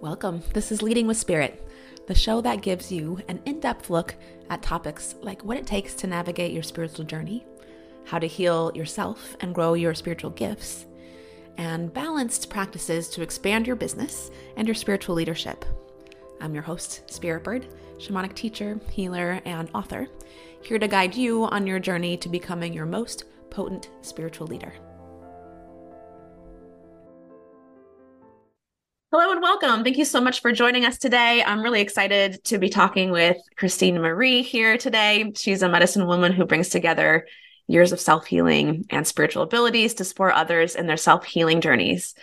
Welcome. This is Leading with Spirit, the show that gives you an in depth look at topics like what it takes to navigate your spiritual journey, how to heal yourself and grow your spiritual gifts, and balanced practices to expand your business and your spiritual leadership. I'm your host, Spirit Bird, shamanic teacher, healer, and author, here to guide you on your journey to becoming your most potent spiritual leader. Hello and welcome. Thank you so much for joining us today. I'm really excited to be talking with Christine Marie here today. She's a medicine woman who brings together years of self healing and spiritual abilities to support others in their self healing journeys.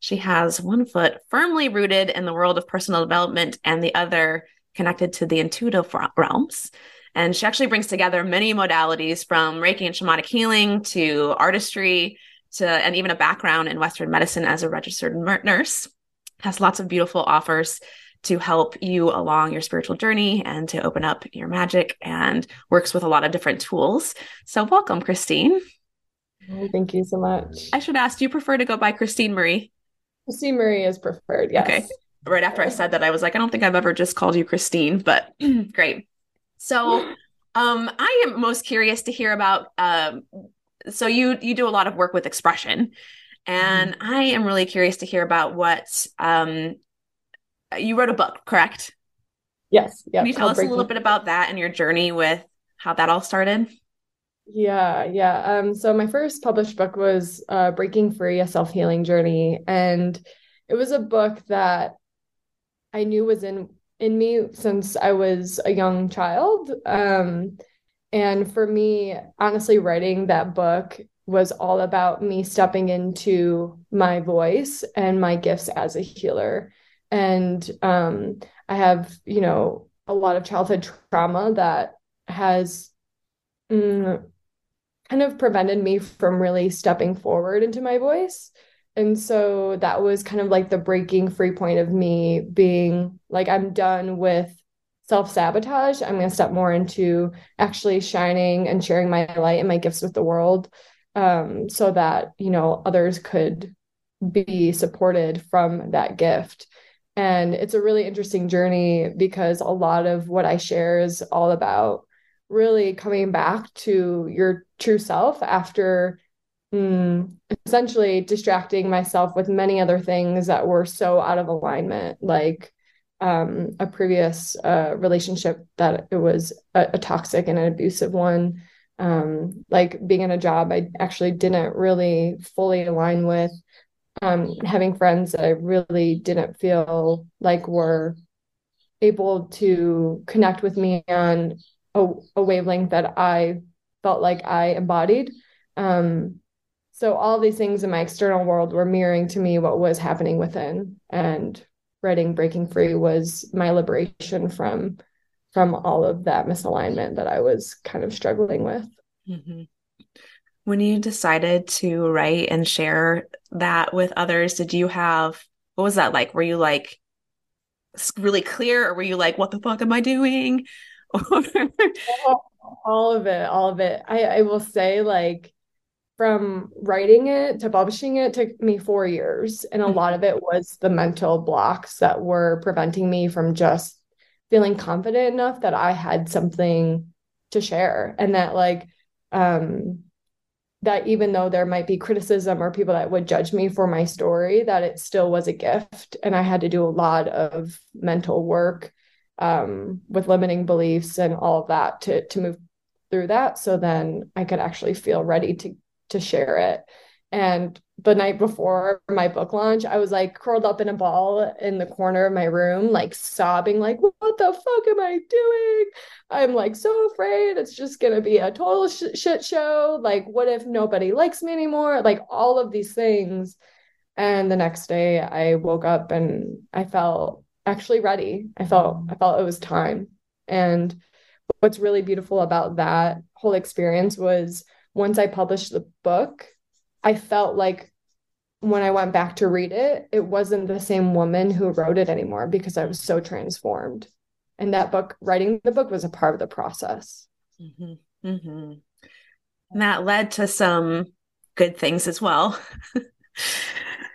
She has one foot firmly rooted in the world of personal development and the other connected to the intuitive realms. And she actually brings together many modalities from Reiki and shamanic healing to artistry to, and even a background in Western medicine as a registered nurse has lots of beautiful offers to help you along your spiritual journey and to open up your magic and works with a lot of different tools. So, welcome, Christine. thank you so much. I should ask, do you prefer to go by Christine Marie? Christine Marie is preferred, yes. Okay. Right after I said that, I was like, I don't think I've ever just called you Christine, but great. So, um, I am most curious to hear about. Um, so you you do a lot of work with expression, and mm-hmm. I am really curious to hear about what um, you wrote a book, correct? Yes. Can you tell us a little bit about that and your journey with how that all started? Yeah, yeah. Um, so my first published book was uh, Breaking Free: A Self Healing Journey, and it was a book that I knew was in in me since I was a young child. Um, and for me, honestly, writing that book was all about me stepping into my voice and my gifts as a healer. And um, I have, you know, a lot of childhood trauma that has mm, kind of prevented me from really stepping forward into my voice. And so that was kind of like the breaking free point of me being like, I'm done with self sabotage. I'm going to step more into actually shining and sharing my light and my gifts with the world um, so that you know others could be supported from that gift. And it's a really interesting journey because a lot of what i share is all about really coming back to your true self after mm, essentially distracting myself with many other things that were so out of alignment like um, a previous uh, relationship that it was a, a toxic and an abusive one um, like being in a job I actually didn't really fully align with, um, having friends that I really didn't feel like were able to connect with me on a, a wavelength that I felt like I embodied. Um, so all these things in my external world were mirroring to me what was happening within, and writing "Breaking Free" was my liberation from from all of that misalignment that I was kind of struggling with. Mm-hmm. When you decided to write and share that with others, did you have what was that like? Were you like really clear or were you like, what the fuck am I doing? all of it, all of it. I, I will say, like, from writing it to publishing it took me four years. And a mm-hmm. lot of it was the mental blocks that were preventing me from just feeling confident enough that I had something to share and that like um that even though there might be criticism or people that would judge me for my story that it still was a gift and I had to do a lot of mental work um with limiting beliefs and all of that to to move through that so then I could actually feel ready to to share it and the night before my book launch, I was like curled up in a ball in the corner of my room, like sobbing, like, what the fuck am I doing? I'm like so afraid it's just going to be a total sh- shit show. Like, what if nobody likes me anymore? Like, all of these things. And the next day I woke up and I felt actually ready. I felt, I felt it was time. And what's really beautiful about that whole experience was once I published the book, I felt like when I went back to read it, it wasn't the same woman who wrote it anymore because I was so transformed. And that book, writing the book, was a part of the process. Mm-hmm. Mm-hmm. And that led to some good things as well.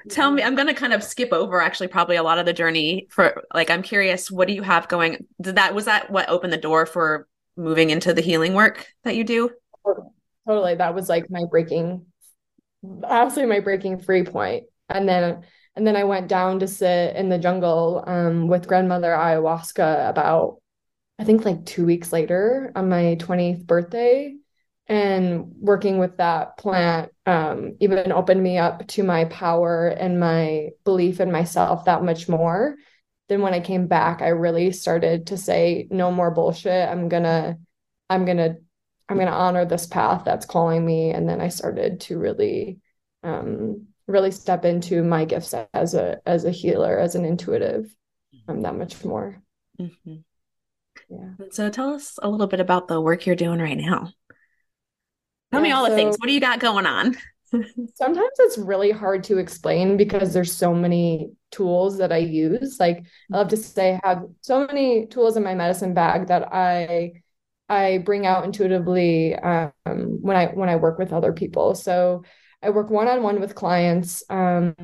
tell me i'm going to kind of skip over actually probably a lot of the journey for like i'm curious what do you have going did that was that what opened the door for moving into the healing work that you do totally that was like my breaking absolutely my breaking free point. And then and then i went down to sit in the jungle um, with grandmother ayahuasca about i think like two weeks later on my 20th birthday and working with that plant um, even opened me up to my power and my belief in myself that much more. Then when i came back i really started to say no more bullshit. I'm gonna i'm gonna i'm gonna honor this path that's calling me and then i started to really um, really step into my gifts as a as a healer as an intuitive um, that much more mm-hmm. yeah so tell us a little bit about the work you're doing right now Tell yeah, me all so, the things. What do you got going on? sometimes it's really hard to explain because there's so many tools that I use. Like I love to say I have so many tools in my medicine bag that I I bring out intuitively um, when I when I work with other people. So I work one on one with clients. Um,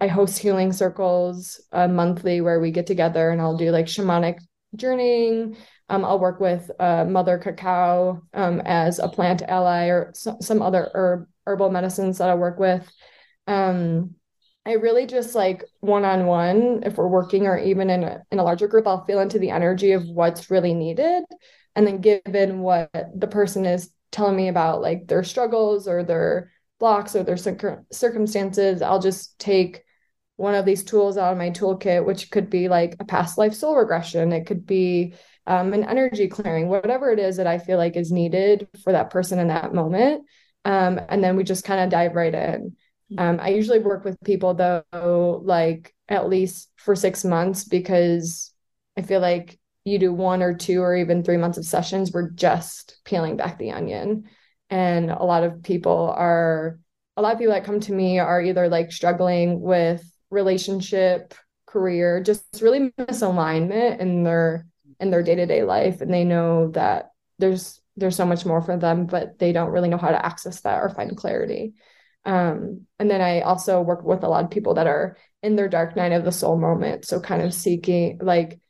I host healing circles uh, monthly where we get together and I'll do like shamanic journeying, um, I'll work with uh, Mother Cacao um, as a plant ally or so, some other herb herbal medicines that I work with. Um, I really just like one on one, if we're working or even in a, in a larger group, I'll feel into the energy of what's really needed. And then given what the person is telling me about, like their struggles or their blocks or their circumstances, I'll just take one of these tools out of my toolkit, which could be like a past life soul regression. It could be um, an energy clearing, whatever it is that I feel like is needed for that person in that moment. Um, and then we just kind of dive right in. Um, I usually work with people though, like at least for six months, because I feel like you do one or two or even three months of sessions, we're just peeling back the onion. And a lot of people are, a lot of people that come to me are either like struggling with relationship, career, just really misalignment in their in their day-to-day life. And they know that there's there's so much more for them but they don't really know how to access that or find clarity. Um, and then i also work with a lot of people that are in their dark night of the soul moment. So kind of seeking like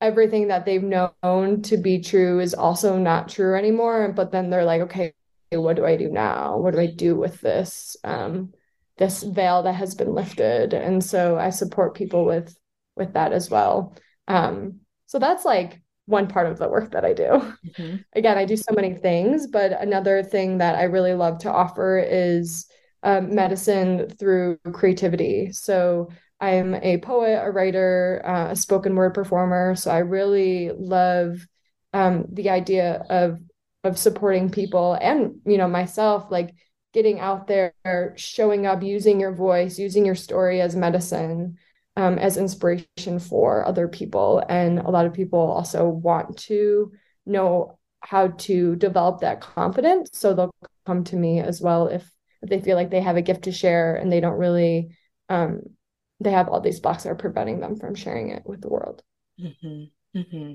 everything that they've known to be true is also not true anymore but then they're like okay what do i do now what do i do with this um, this veil that has been lifted and so i support people with with that as well um, so that's like one part of the work that I do. Mm-hmm. Again, I do so many things, but another thing that I really love to offer is um, medicine through creativity. So I'm a poet, a writer, uh, a spoken word performer. So I really love um, the idea of of supporting people and you know myself, like getting out there, showing up, using your voice, using your story as medicine um, as inspiration for other people. And a lot of people also want to know how to develop that confidence. So they'll come to me as well if, if they feel like they have a gift to share and they don't really, um, they have all these blocks that are preventing them from sharing it with the world. Mm-hmm. Mm-hmm.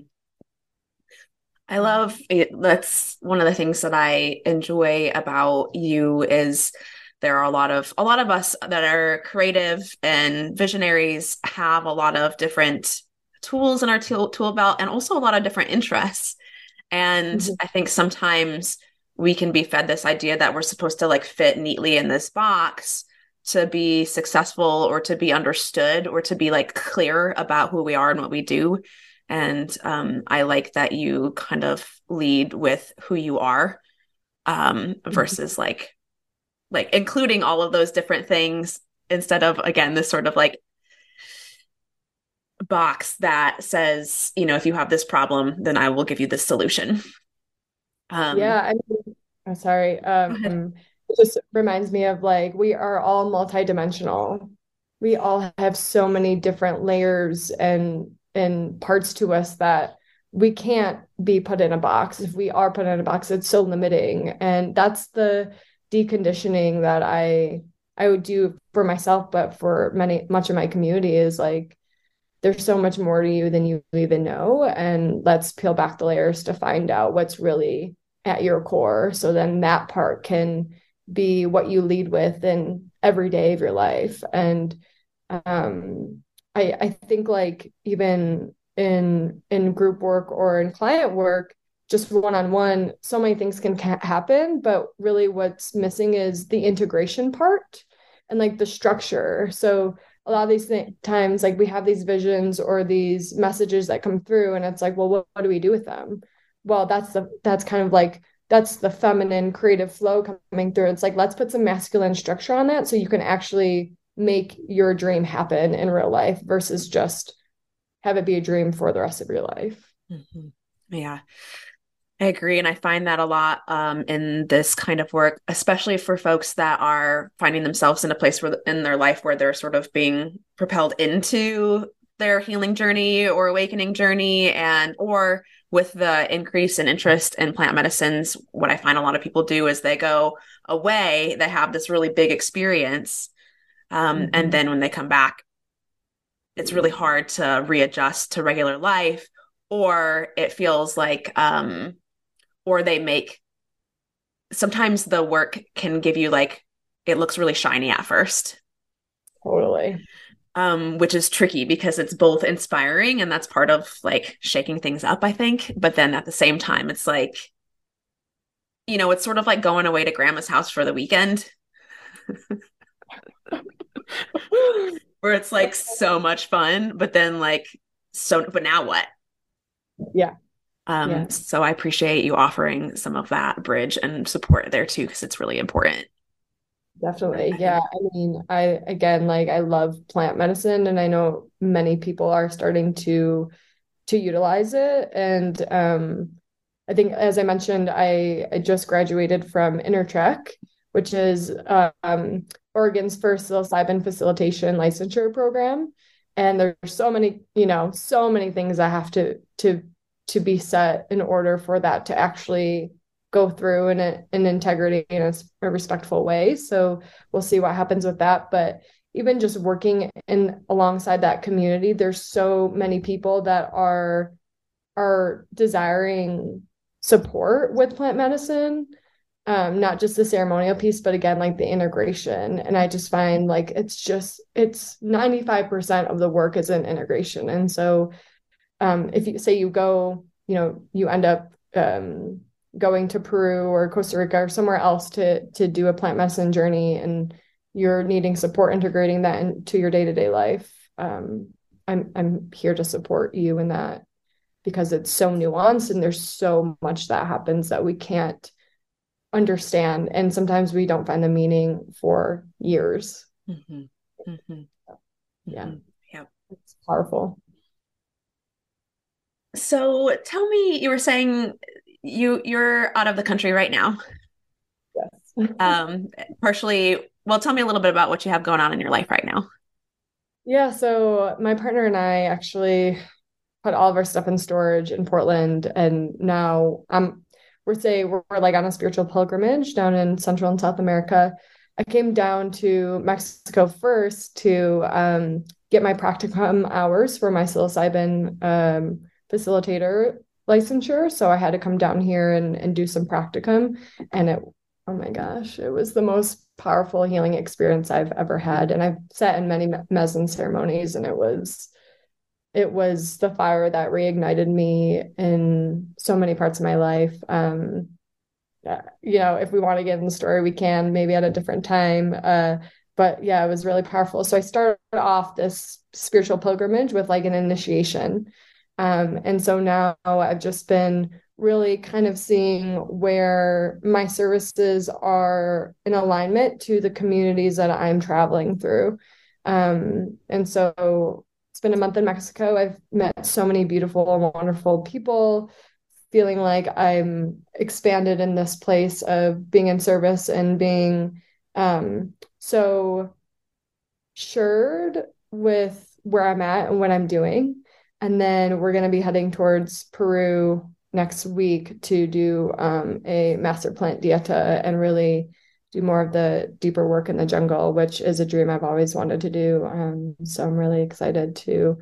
I love it. That's one of the things that I enjoy about you is there are a lot of a lot of us that are creative and visionaries have a lot of different tools in our tool, tool belt and also a lot of different interests and mm-hmm. i think sometimes we can be fed this idea that we're supposed to like fit neatly in this box to be successful or to be understood or to be like clear about who we are and what we do. And um, i like that you kind of lead with who you are um, mm-hmm. versus like like including all of those different things instead of again this sort of like box that says you know if you have this problem then i will give you this solution. Um yeah i mean i'm sorry um it just reminds me of like we are all multidimensional we all have so many different layers and and parts to us that we can't be put in a box if we are put in a box it's so limiting and that's the deconditioning that I I would do for myself, but for many much of my community is like there's so much more to you than you even know. And let's peel back the layers to find out what's really at your core. So then that part can be what you lead with in every day of your life. And um, I I think like even in in group work or in client work, just one on one, so many things can ca- happen. But really, what's missing is the integration part and like the structure. So a lot of these th- times, like we have these visions or these messages that come through, and it's like, well, what, what do we do with them? Well, that's the that's kind of like that's the feminine creative flow coming through. It's like let's put some masculine structure on that so you can actually make your dream happen in real life versus just have it be a dream for the rest of your life. Mm-hmm. Yeah. I agree. And I find that a lot um, in this kind of work, especially for folks that are finding themselves in a place where in their life where they're sort of being propelled into their healing journey or awakening journey and or with the increase in interest in plant medicines what i find a lot of people do is they go away they have this really big experience um, mm-hmm. and then when they come back it's really hard to readjust to regular life or it feels like um, or they make sometimes the work can give you like it looks really shiny at first totally um which is tricky because it's both inspiring and that's part of like shaking things up i think but then at the same time it's like you know it's sort of like going away to grandma's house for the weekend where it's like so much fun but then like so but now what yeah um, yeah. So I appreciate you offering some of that bridge and support there too, because it's really important. Definitely. Yeah. I mean, I, again, like I love plant medicine and I know many people are starting to, to utilize it. And, um, I think, as I mentioned, I, I just graduated from InnerTrek, which is, um, Oregon's first psilocybin facilitation licensure program. And there's so many, you know, so many things I have to, to to be set in order for that to actually go through in a, an integrity in a, a respectful way. So we'll see what happens with that. But even just working in alongside that community, there's so many people that are are desiring support with plant medicine um not just the ceremonial piece but again like the integration and i just find like it's just it's 95% of the work is in integration and so um, if you say you go, you know, you end up um, going to Peru or Costa Rica or somewhere else to to do a plant medicine journey, and you're needing support integrating that into your day to day life. Um, I'm I'm here to support you in that because it's so nuanced and there's so much that happens that we can't understand, and sometimes we don't find the meaning for years. Mm-hmm. Mm-hmm. Yeah, mm-hmm. yeah, it's powerful. So tell me, you were saying you you're out of the country right now. Yes. um, partially. Well, tell me a little bit about what you have going on in your life right now. Yeah. So my partner and I actually put all of our stuff in storage in Portland, and now I'm we're say we're, we're like on a spiritual pilgrimage down in Central and South America. I came down to Mexico first to um, get my practicum hours for my psilocybin um, facilitator licensure. So I had to come down here and, and do some practicum. And it, oh my gosh, it was the most powerful healing experience I've ever had. And I've sat in many medicine ceremonies and it was, it was the fire that reignited me in so many parts of my life. Um, you know, if we want to get in the story, we can maybe at a different time. Uh, but yeah, it was really powerful. So I started off this spiritual pilgrimage with like an initiation. Um, and so now I've just been really kind of seeing where my services are in alignment to the communities that I'm traveling through. Um, and so it's been a month in Mexico. I've met so many beautiful and wonderful people, feeling like I'm expanded in this place of being in service and being um, so assured with where I'm at and what I'm doing. And then we're going to be heading towards Peru next week to do um, a master plant dieta and really do more of the deeper work in the jungle, which is a dream I've always wanted to do. Um, so I'm really excited to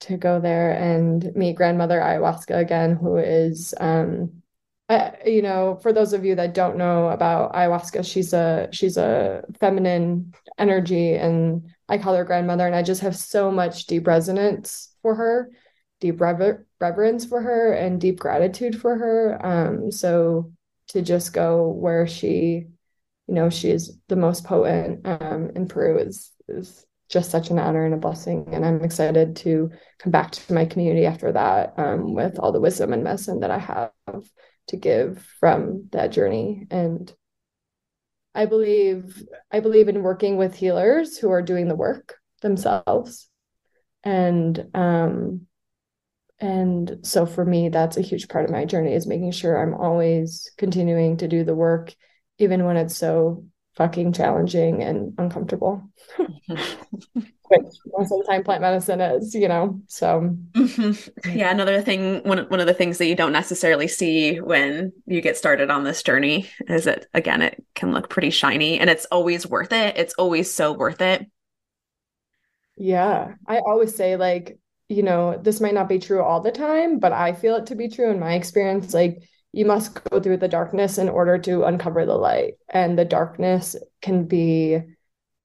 to go there and meet grandmother ayahuasca again, who is um, you know, for those of you that don't know about ayahuasca, she's a she's a feminine energy, and I call her grandmother, and I just have so much deep resonance for her, deep rever- reverence for her, and deep gratitude for her. Um, so to just go where she, you know, she is the most potent um, in Peru is is just such an honor and a blessing. And I'm excited to come back to my community after that um, with all the wisdom and medicine that I have to give from that journey. And I believe I believe in working with healers who are doing the work themselves. And um and so for me that's a huge part of my journey is making sure I'm always continuing to do the work even when it's so fucking challenging and uncomfortable. Which most of the time plant medicine is, you know. So mm-hmm. yeah, another thing one one of the things that you don't necessarily see when you get started on this journey is that again it can look pretty shiny and it's always worth it. It's always so worth it. Yeah. I always say like, you know, this might not be true all the time, but I feel it to be true in my experience like you must go through the darkness in order to uncover the light. And the darkness can be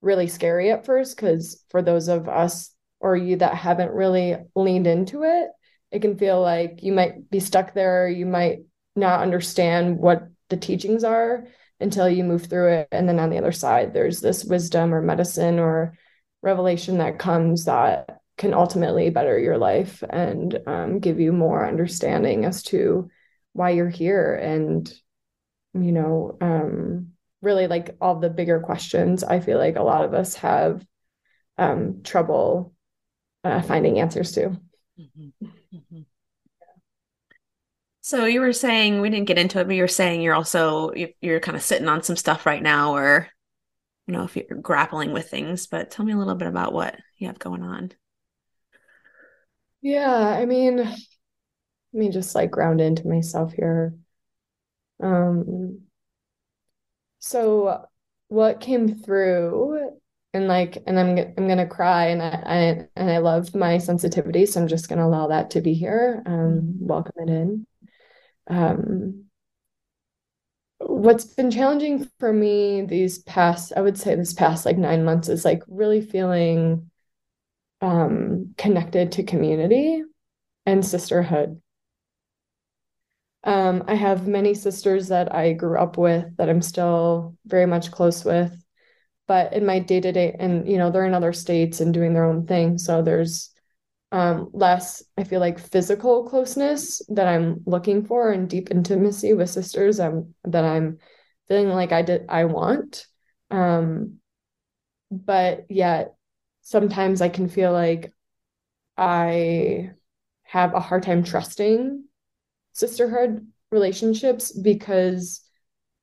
really scary at first because for those of us or you that haven't really leaned into it, it can feel like you might be stuck there. You might not understand what the teachings are until you move through it. And then on the other side, there's this wisdom or medicine or revelation that comes that can ultimately better your life and um, give you more understanding as to why you're here and you know um really like all the bigger questions i feel like a lot of us have um trouble uh, finding answers to mm-hmm. Mm-hmm. so you were saying we didn't get into it but you're saying you're also you're kind of sitting on some stuff right now or you know if you're grappling with things but tell me a little bit about what you have going on yeah i mean let me just like ground into myself here. Um, so what came through and like and I'm I'm gonna cry and I, I and I love my sensitivity, so I'm just gonna allow that to be here. Um, mm-hmm. welcome it in. Um, what's been challenging for me these past, I would say this past like nine months is like really feeling um connected to community and sisterhood. Um, I have many sisters that I grew up with that I'm still very much close with. But in my day to day, and you know, they're in other states and doing their own thing. So there's um, less, I feel like, physical closeness that I'm looking for and deep intimacy with sisters um, that I'm feeling like I did, I want. Um, but yet, sometimes I can feel like I have a hard time trusting sisterhood relationships because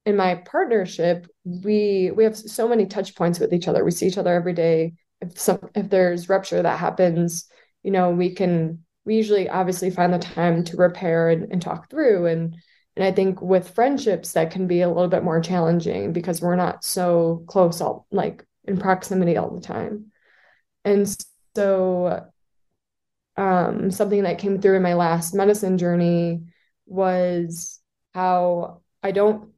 in my partnership we we have so many touch points with each other we see each other every day if some if there's rupture that happens you know we can we usually obviously find the time to repair and, and talk through and and i think with friendships that can be a little bit more challenging because we're not so close all like in proximity all the time and so um something that came through in my last medicine journey was how I don't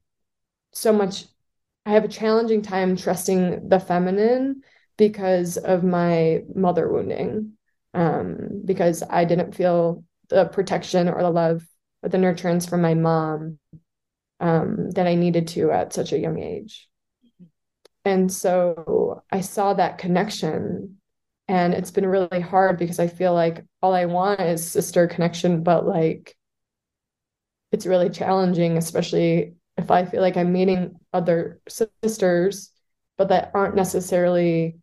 so much I have a challenging time trusting the feminine because of my mother wounding. Um, because I didn't feel the protection or the love or the nurturance from my mom um, that I needed to at such a young age. And so I saw that connection and it's been really hard because I feel like all I want is sister connection, but like it's really challenging, especially if I feel like I'm meeting other sisters, but that aren't necessarily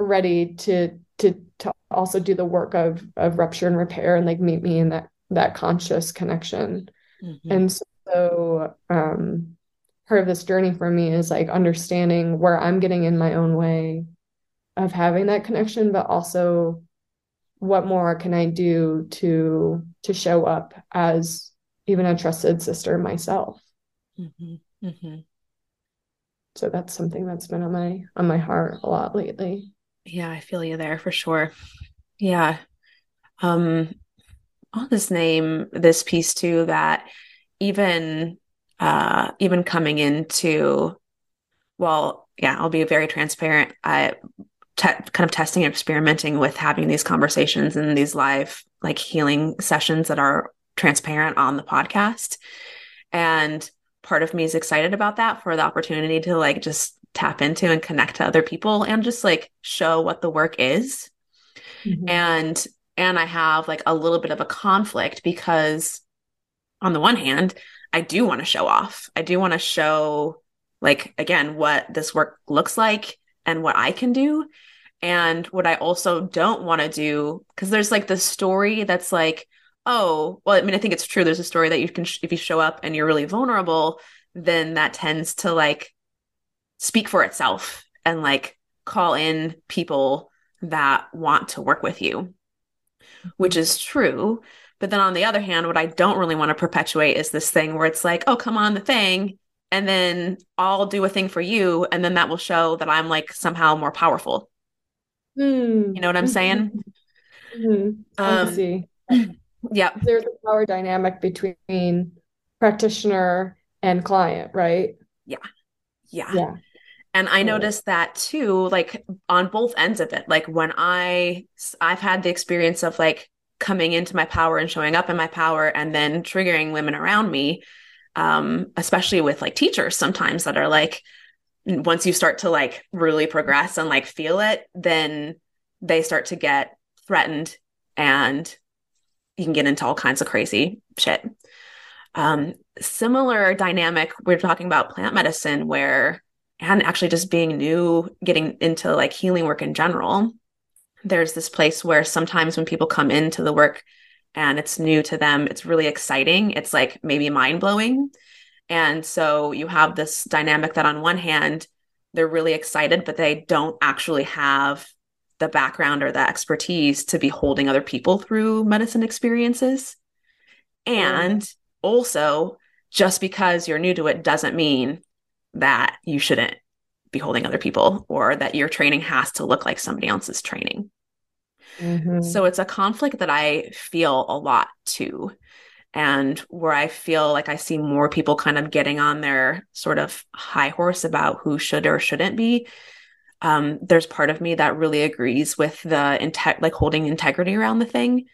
ready to to to also do the work of of rupture and repair and like meet me in that that conscious connection. Mm-hmm. And so um part of this journey for me is like understanding where I'm getting in my own way of having that connection, but also what more can I do to to show up as even a trusted sister myself. Mm-hmm. Mm-hmm. So that's something that's been on my on my heart a lot lately. Yeah, I feel you there for sure. Yeah. Um I'll just name this piece too that even uh, even coming into, well, yeah, I'll be very transparent. I te- kind of testing and experimenting with having these conversations and these live like healing sessions that are transparent on the podcast. And part of me is excited about that for the opportunity to like just tap into and connect to other people and just like show what the work is. Mm-hmm. And and I have like a little bit of a conflict because on the one hand, I do want to show off. I do want to show like again what this work looks like and what I can do. And what I also don't want to do, because there's like the story that's like, oh, well, I mean, I think it's true. There's a story that you can, sh- if you show up and you're really vulnerable, then that tends to like speak for itself and like call in people that want to work with you, which is true. But then on the other hand, what I don't really want to perpetuate is this thing where it's like, oh, come on the thing. And then I'll do a thing for you. And then that will show that I'm like somehow more powerful. Mm. You know what I'm saying? Mm-hmm. Um, I see. Yeah. There's a power dynamic between practitioner and client, right? Yeah. Yeah. Yeah. And I noticed that too, like on both ends of it. Like when I, I've had the experience of like coming into my power and showing up in my power and then triggering women around me, um, especially with like teachers sometimes that are like, once you start to like really progress and like feel it, then they start to get threatened and you can get into all kinds of crazy shit. Um, similar dynamic, we're talking about plant medicine where and actually just being new, getting into like healing work in general, there's this place where sometimes when people come into the work and it's new to them, it's really exciting. It's like maybe mind blowing. And so you have this dynamic that on one hand, they're really excited, but they don't actually have the background or the expertise to be holding other people through medicine experiences. And also, just because you're new to it doesn't mean that you shouldn't be holding other people or that your training has to look like somebody else's training. Mm-hmm. So it's a conflict that I feel a lot too. And where I feel like I see more people kind of getting on their sort of high horse about who should or shouldn't be. Um, there's part of me that really agrees with the inte- like holding integrity around the thing.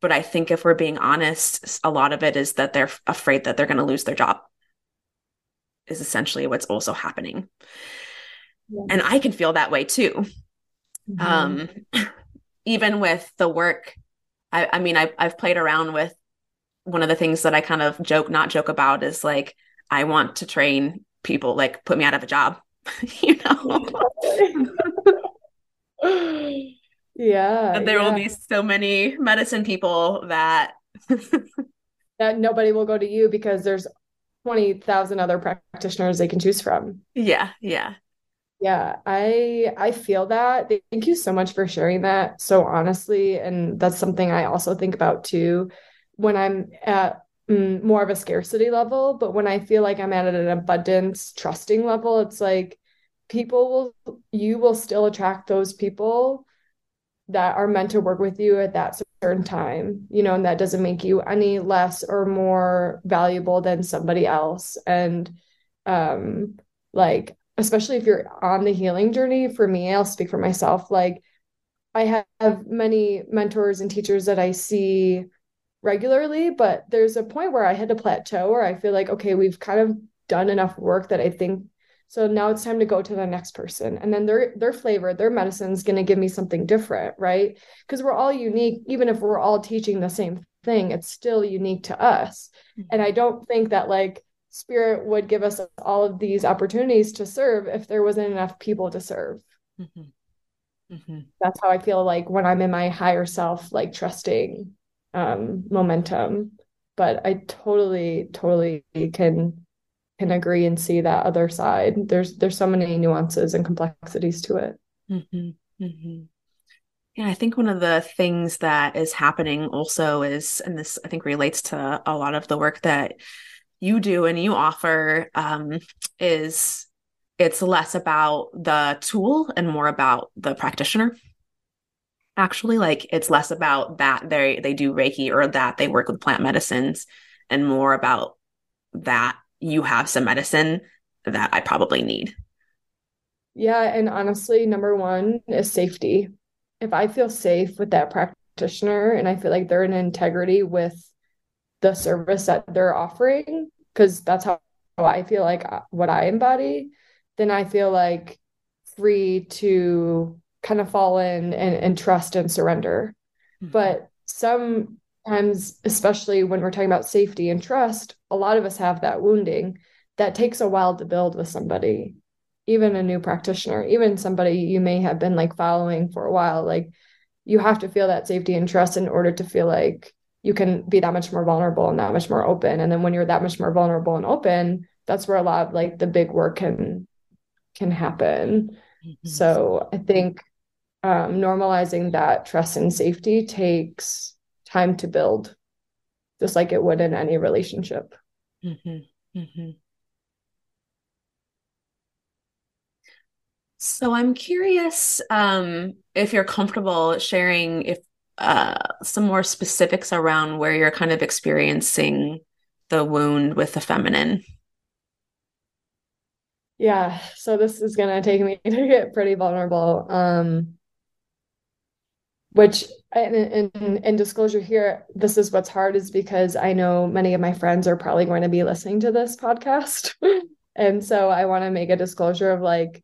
But I think if we're being honest, a lot of it is that they're afraid that they're going to lose their job is essentially what's also happening. Yeah. And I can feel that way too. Mm-hmm. Um, even with the work, I, I mean, I, I've played around with one of the things that I kind of joke, not joke about is like, I want to train people, like put me out of a job, you know? yeah. there yeah. will be so many medicine people that that nobody will go to you because there's 20,000 other practitioners they can choose from. Yeah, yeah. Yeah, I I feel that. Thank you so much for sharing that so honestly and that's something I also think about too when I'm at mm, more of a scarcity level, but when I feel like I'm at an abundance trusting level, it's like people will you will still attract those people that are meant to work with you at that certain time, you know, and that doesn't make you any less or more valuable than somebody else. And um, like, especially if you're on the healing journey, for me, I'll speak for myself, like I have many mentors and teachers that I see regularly, but there's a point where I hit a plateau where I feel like, okay, we've kind of done enough work that I think so now it's time to go to the next person. And then their their flavor, their medicine is going to give me something different, right? Because we're all unique, even if we're all teaching the same thing, it's still unique to us. Mm-hmm. And I don't think that like spirit would give us all of these opportunities to serve if there wasn't enough people to serve. Mm-hmm. Mm-hmm. That's how I feel like when I'm in my higher self, like trusting um, momentum. But I totally, totally can can agree and see that other side. There's there's so many nuances and complexities to it. Mm-hmm. Mm-hmm. Yeah, I think one of the things that is happening also is, and this I think relates to a lot of the work that you do and you offer, um, is it's less about the tool and more about the practitioner actually like it's less about that they they do reiki or that they work with plant medicines and more about that you have some medicine that I probably need. Yeah. And honestly, number one is safety. If I feel safe with that practitioner and I feel like they're in integrity with the service that they're offering, because that's how, I feel like uh, what I embody, then I feel like free to kind of fall in and, and trust and surrender. Mm-hmm. But sometimes, especially when we're talking about safety and trust, a lot of us have that wounding that takes a while to build with somebody, even a new practitioner, even somebody you may have been like following for a while. Like you have to feel that safety and trust in order to feel like you can be that much more vulnerable and that much more open. And then when you're that much more vulnerable and open, that's where a lot of like the big work can can happen. Mm-hmm. So I think um, normalizing that trust and safety takes time to build, just like it would in any relationship. Mm-hmm. Mm-hmm. So I'm curious um, if you're comfortable sharing if uh, some more specifics around where you're kind of experiencing the wound with the feminine. Yeah, so this is gonna take me to get pretty vulnerable. Um, which in, in, in disclosure here, this is what's hard is because I know many of my friends are probably going to be listening to this podcast. and so I want to make a disclosure of like,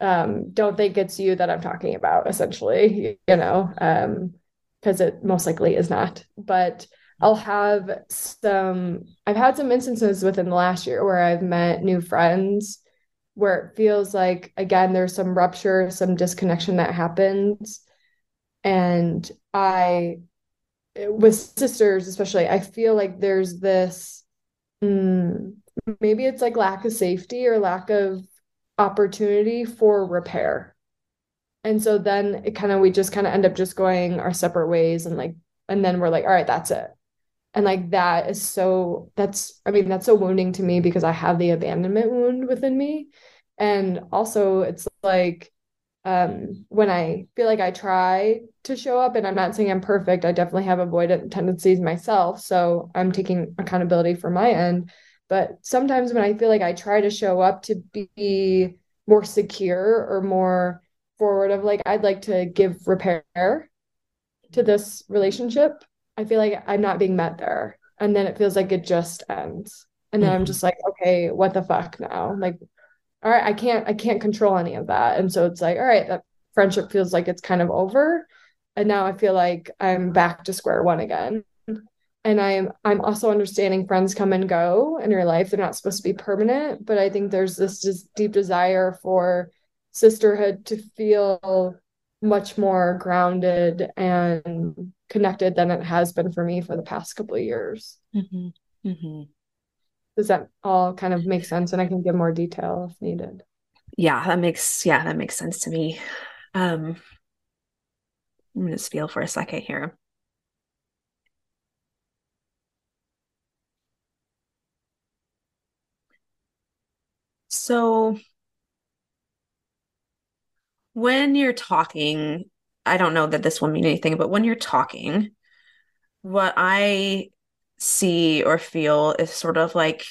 um, don't think it's you that I'm talking about, essentially, you know, um, because it most likely is not. But I'll have some, I've had some instances within the last year where I've met new friends where it feels like again there's some rupture some disconnection that happens and i with sisters especially i feel like there's this mm, maybe it's like lack of safety or lack of opportunity for repair. And so then it kind of we just kind of end up just going our separate ways and like and then we're like all right that's it. And like that is so that's i mean that's so wounding to me because i have the abandonment wound within me. And also it's like um, when i feel like i try to show up and i'm not saying i'm perfect i definitely have avoidant tendencies myself so i'm taking accountability for my end but sometimes when i feel like i try to show up to be more secure or more forward of like i'd like to give repair to this relationship I feel like I'm not being met there. And then it feels like it just ends. And then mm-hmm. I'm just like, okay, what the fuck now? Like, all right, I can't, I can't control any of that. And so it's like, all right, that friendship feels like it's kind of over. And now I feel like I'm back to square one again. And I'm I'm also understanding friends come and go in your life. They're not supposed to be permanent, but I think there's this just deep desire for sisterhood to feel much more grounded and connected than it has been for me for the past couple of years. Mm-hmm. Mm-hmm. Does that all kind of make sense? And I can give more detail if needed. Yeah, that makes yeah, that makes sense to me. Um I'm just feel for a second here. So when you're talking I don't know that this will mean anything, but when you're talking, what I see or feel is sort of like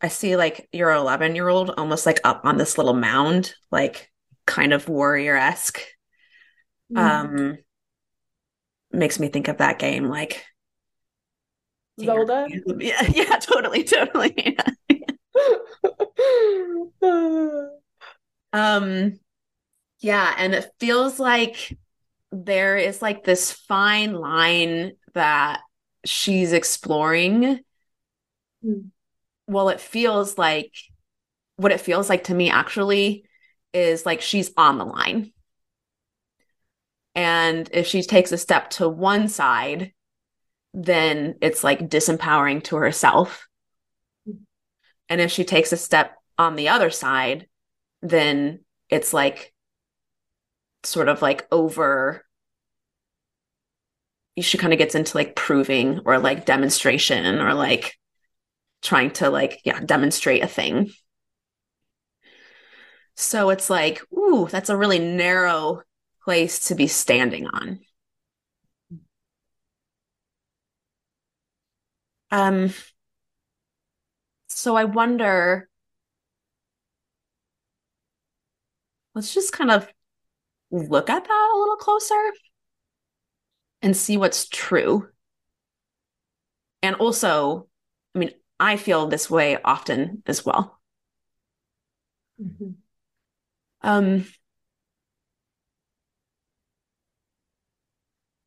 I see like your 11 year old almost like up on this little mound, like kind of warrior esque. Mm. Um, makes me think of that game, like Zelda. Yeah, yeah, totally, totally. um, yeah, and it feels like there is like this fine line that she's exploring. Mm. Well, it feels like what it feels like to me actually is like she's on the line. And if she takes a step to one side, then it's like disempowering to herself. And if she takes a step on the other side, then it's like sort of like over she kind of gets into like proving or like demonstration or like trying to like yeah demonstrate a thing. So it's like ooh that's a really narrow place to be standing on. Um so I wonder, let's just kind of look at that a little closer and see what's true. And also, I mean, I feel this way often as well. Mm-hmm. Um,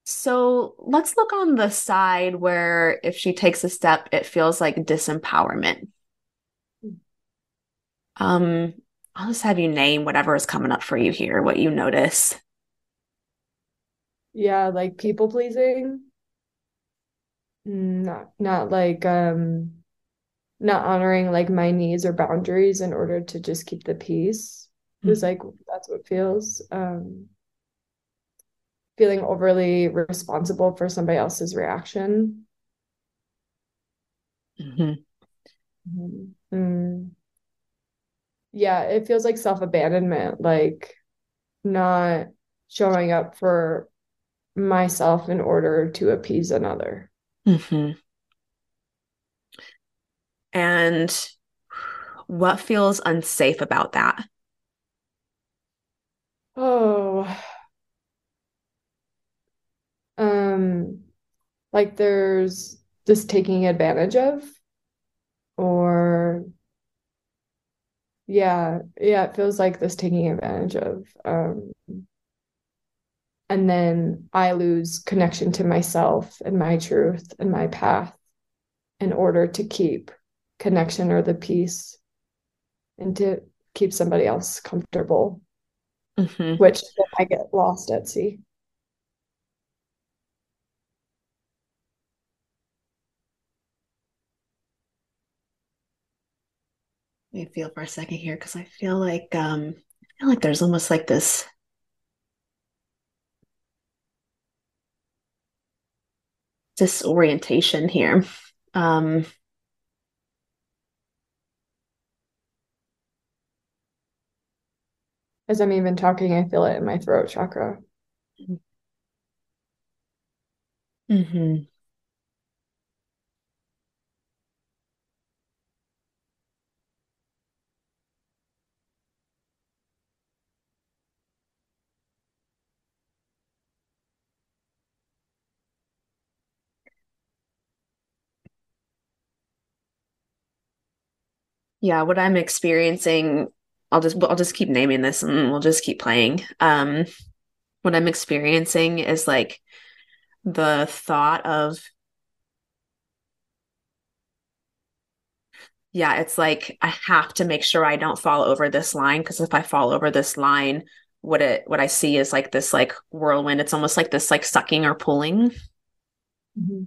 so let's look on the side where if she takes a step, it feels like disempowerment. Hmm. Um, I'll just have you name whatever is coming up for you here, what you notice. Yeah, like people pleasing. Mm, not not like um not honoring like my needs or boundaries in order to just keep the peace. Was mm-hmm. like that's what feels um feeling overly responsible for somebody else's reaction. Mm-hmm. Mm-hmm. Mm. Yeah, it feels like self-abandonment, like not showing up for myself in order to appease another. Mm-hmm. And what feels unsafe about that? Oh, um, like there's this taking advantage of, or yeah, yeah, it feels like this taking advantage of. Um, and then I lose connection to myself and my truth and my path in order to keep connection or the peace and to keep somebody else comfortable, mm-hmm. which I get lost at sea. Let me feel for a second here because I feel like um I feel like there's almost like this disorientation here. Um As I'm even talking, I feel it in my throat chakra. Mm-hmm. Yeah, what I'm experiencing I'll just I'll just keep naming this and we'll just keep playing. Um what I'm experiencing is like the thought of yeah, it's like I have to make sure I don't fall over this line because if I fall over this line, what it what I see is like this like whirlwind. It's almost like this like sucking or pulling. Mm-hmm.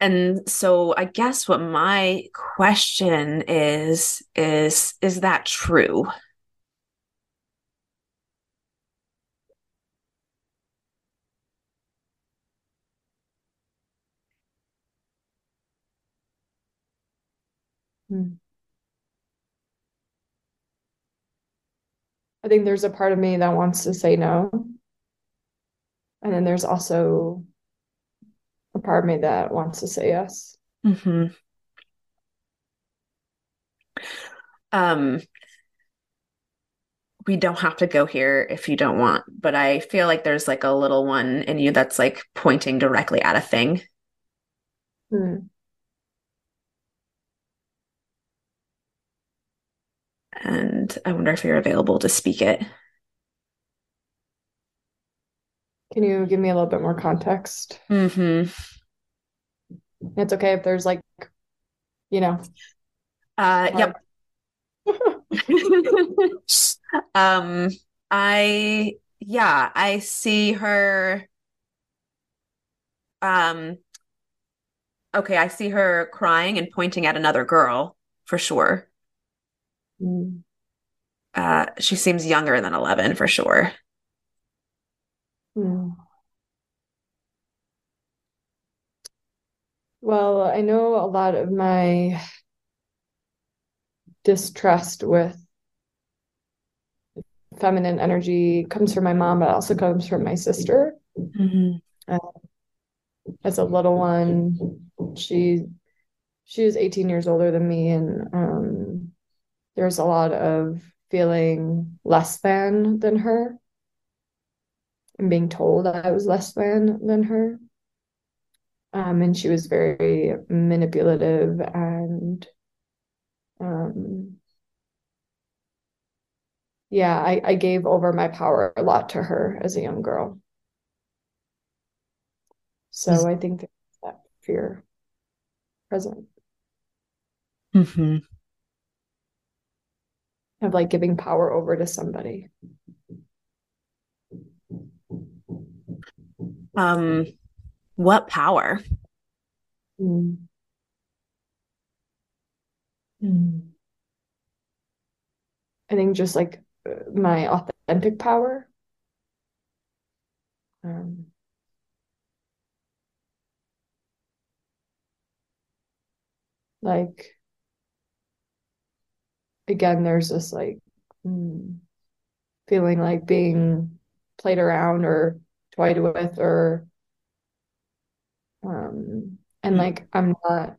And so I guess what my question is is is that true? Hmm. I think there's a part of me that wants to say no. And then there's also a part of me that wants to say yes. Mm-hmm. Um, we don't have to go here if you don't want, but I feel like there's like a little one in you that's like pointing directly at a thing. Hmm. And I wonder if you're available to speak it. Can you give me a little bit more context? Mm-hmm. It's okay if there's like, you know. Uh, yep. um, I yeah, I see her. Um, okay, I see her crying and pointing at another girl for sure. Mm. Uh, she seems younger than 11 for sure. Hmm. Well, I know a lot of my distrust with feminine energy comes from my mom, but also comes from my sister. Mm-hmm. Uh, as a little one, she she was 18 years older than me and um there's a lot of feeling less than than her and being told that I was less than than her. Um, and she was very manipulative and um, yeah, I, I gave over my power a lot to her as a young girl. So I think that fear present. Mm-hmm. Of like giving power over to somebody. Um, what power? Mm. Mm. I think just like my authentic power. Um, like again, there's this like mm, feeling like being played around or toyed with or um and mm. like I'm not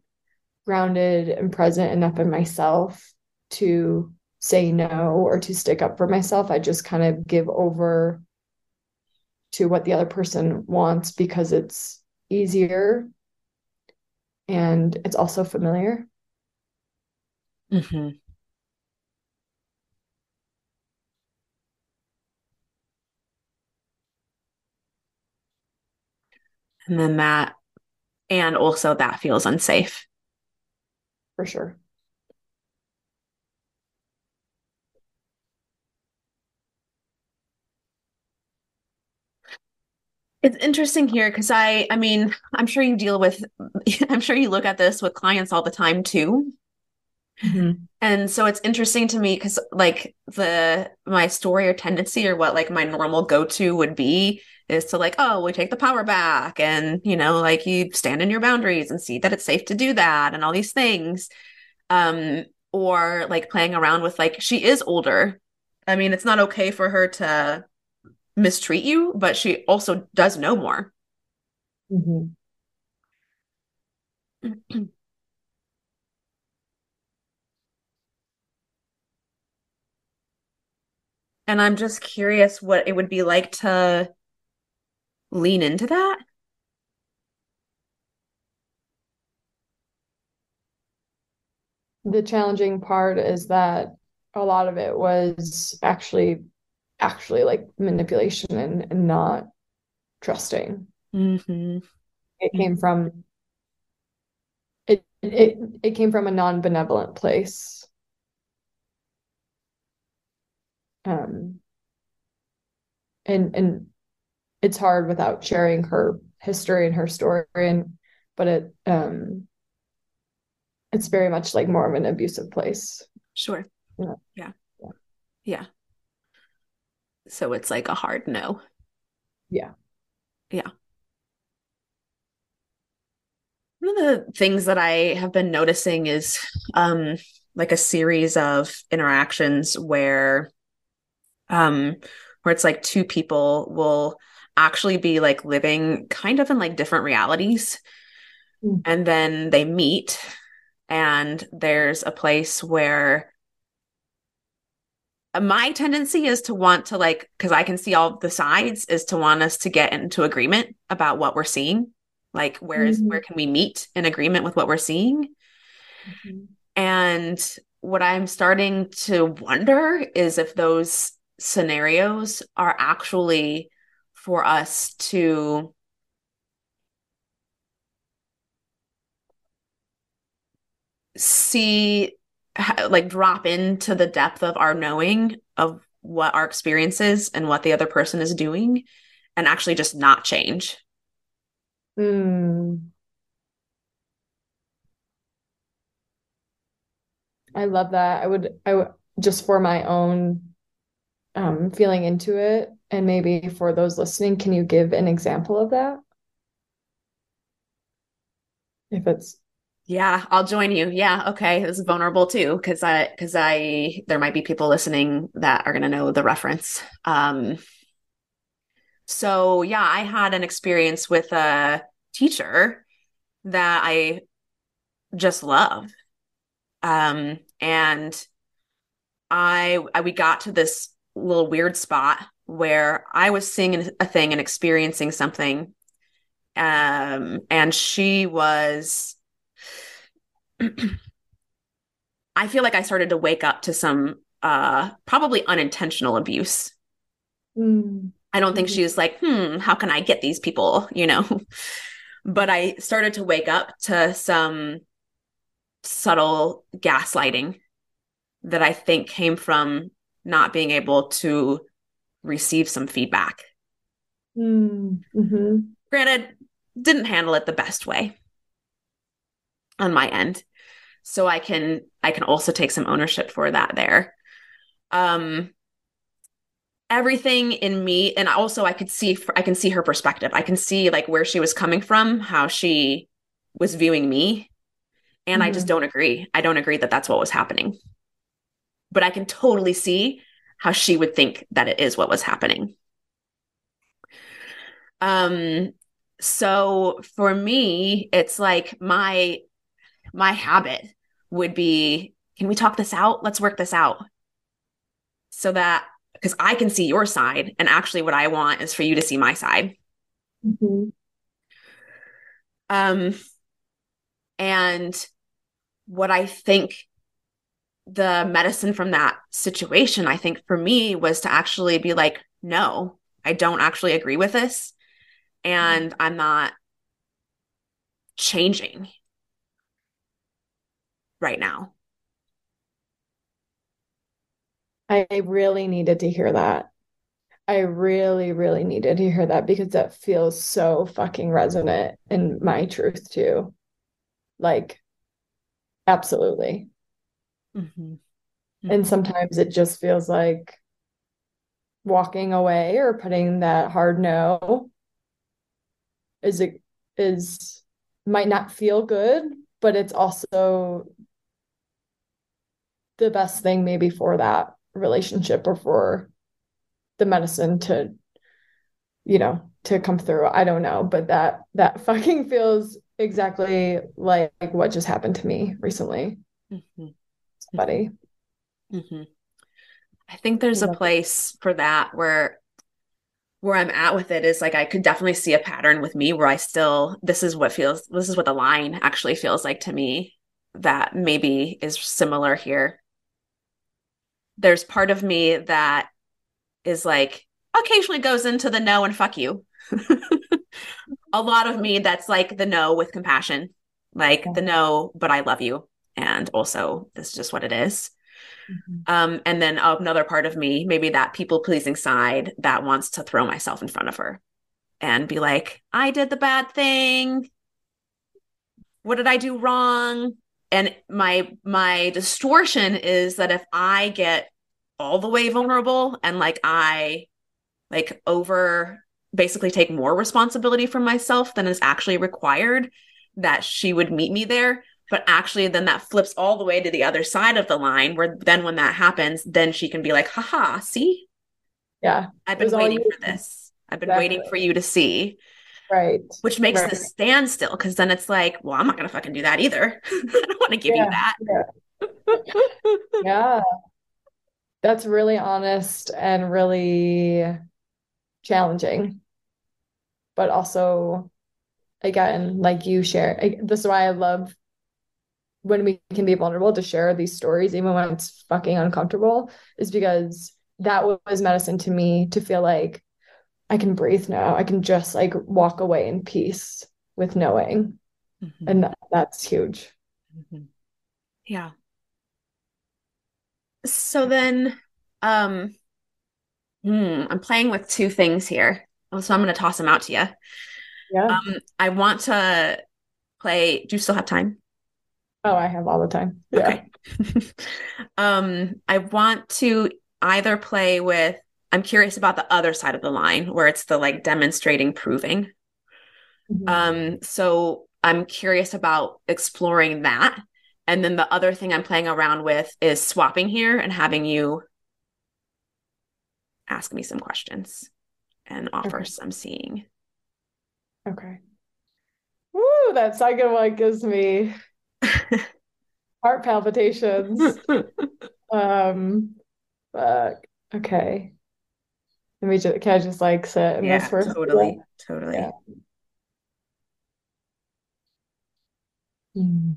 grounded and present enough in myself to say no or to stick up for myself. I just kind of give over to what the other person wants because it's easier and it's also familiar. Mm-hmm. And then that, and also that feels unsafe. For sure. It's interesting here because I, I mean, I'm sure you deal with, I'm sure you look at this with clients all the time too. Mm-hmm. And so it's interesting to me because, like, the my story or tendency or what like my normal go to would be is to like, oh, we take the power back, and you know, like you stand in your boundaries and see that it's safe to do that, and all these things. Um, or like playing around with like she is older. I mean, it's not okay for her to mistreat you, but she also does know more. Mm-hmm. and I'm just curious what it would be like to lean into that. The challenging part is that a lot of it was actually actually like manipulation and, and not trusting. Mm-hmm. It came from it it it came from a non-benevolent place. Um and and it's hard without sharing her history and her story and but it um it's very much like more of an abusive place. Sure. Yeah. Yeah. Yeah. yeah so it's like a hard no. Yeah. Yeah. One of the things that I have been noticing is um like a series of interactions where um where it's like two people will actually be like living kind of in like different realities mm. and then they meet and there's a place where my tendency is to want to like because i can see all the sides is to want us to get into agreement about what we're seeing like where is, mm-hmm. where can we meet in agreement with what we're seeing mm-hmm. and what i'm starting to wonder is if those scenarios are actually for us to see like drop into the depth of our knowing of what our experience is and what the other person is doing and actually just not change. Mm. I love that. I would I would just for my own um feeling into it and maybe for those listening, can you give an example of that? If it's yeah, I'll join you. Yeah, okay. Is vulnerable too, because I because I there might be people listening that are gonna know the reference. Um so yeah, I had an experience with a teacher that I just love. Um, and I, I we got to this little weird spot where I was seeing a thing and experiencing something. Um, and she was I feel like I started to wake up to some uh probably unintentional abuse. Mm. I don't think she was like, hmm, how can I get these people, you know? but I started to wake up to some subtle gaslighting that I think came from not being able to receive some feedback. Mm-hmm. Granted, didn't handle it the best way on my end. So I can I can also take some ownership for that there. Um everything in me and also I could see I can see her perspective. I can see like where she was coming from, how she was viewing me. And mm-hmm. I just mm-hmm. don't agree. I don't agree that that's what was happening. But I can totally see how she would think that it is what was happening. Um so for me it's like my my habit would be can we talk this out let's work this out so that because i can see your side and actually what i want is for you to see my side mm-hmm. um and what i think the medicine from that situation i think for me was to actually be like no i don't actually agree with this and i'm not changing right now. I really needed to hear that. I really, really needed to hear that because that feels so fucking resonant in my truth too. Like, absolutely. Mm-hmm. Mm-hmm. And sometimes it just feels like walking away or putting that hard no is it is might not feel good, but it's also the best thing maybe for that relationship or for the medicine to you know to come through i don't know but that that fucking feels exactly like, like what just happened to me recently mm-hmm. Somebody mm-hmm. i think there's a place for that where where i'm at with it is like i could definitely see a pattern with me where i still this is what feels this is what the line actually feels like to me that maybe is similar here there's part of me that is like occasionally goes into the no and fuck you. a lot of me that's like the no with compassion, like the no, but I love you. And also, this is just what it is. Mm-hmm. Um, and then another part of me, maybe that people pleasing side that wants to throw myself in front of her and be like, I did the bad thing. What did I do wrong? and my my distortion is that if i get all the way vulnerable and like i like over basically take more responsibility for myself than is actually required that she would meet me there but actually then that flips all the way to the other side of the line where then when that happens then she can be like haha see yeah i've been waiting for this i've been exactly. waiting for you to see Right. Which makes right. the standstill because then it's like, well, I'm not going to fucking do that either. I don't want to give yeah, you that. Yeah. yeah. That's really honest and really challenging. But also, again, like you share, I, this is why I love when we can be vulnerable to share these stories, even when it's fucking uncomfortable, is because that was medicine to me to feel like I can breathe now. I can just like walk away in peace with knowing. Mm-hmm. And that, that's huge. Mm-hmm. Yeah. So then um hmm, I'm playing with two things here. Oh, so I'm going to toss them out to you. Yeah. Um I want to play do you still have time? Oh, I have all the time. Yeah. Okay. um I want to either play with I'm curious about the other side of the line where it's the like demonstrating proving. Mm-hmm. Um, so I'm curious about exploring that. And then the other thing I'm playing around with is swapping here and having you ask me some questions and offer okay. some seeing. Okay. Woo, that second one gives me Heart palpitations. um, fuck. Okay. Let me just, can I just like sit in yeah, this totally, totally. Yeah. Hmm.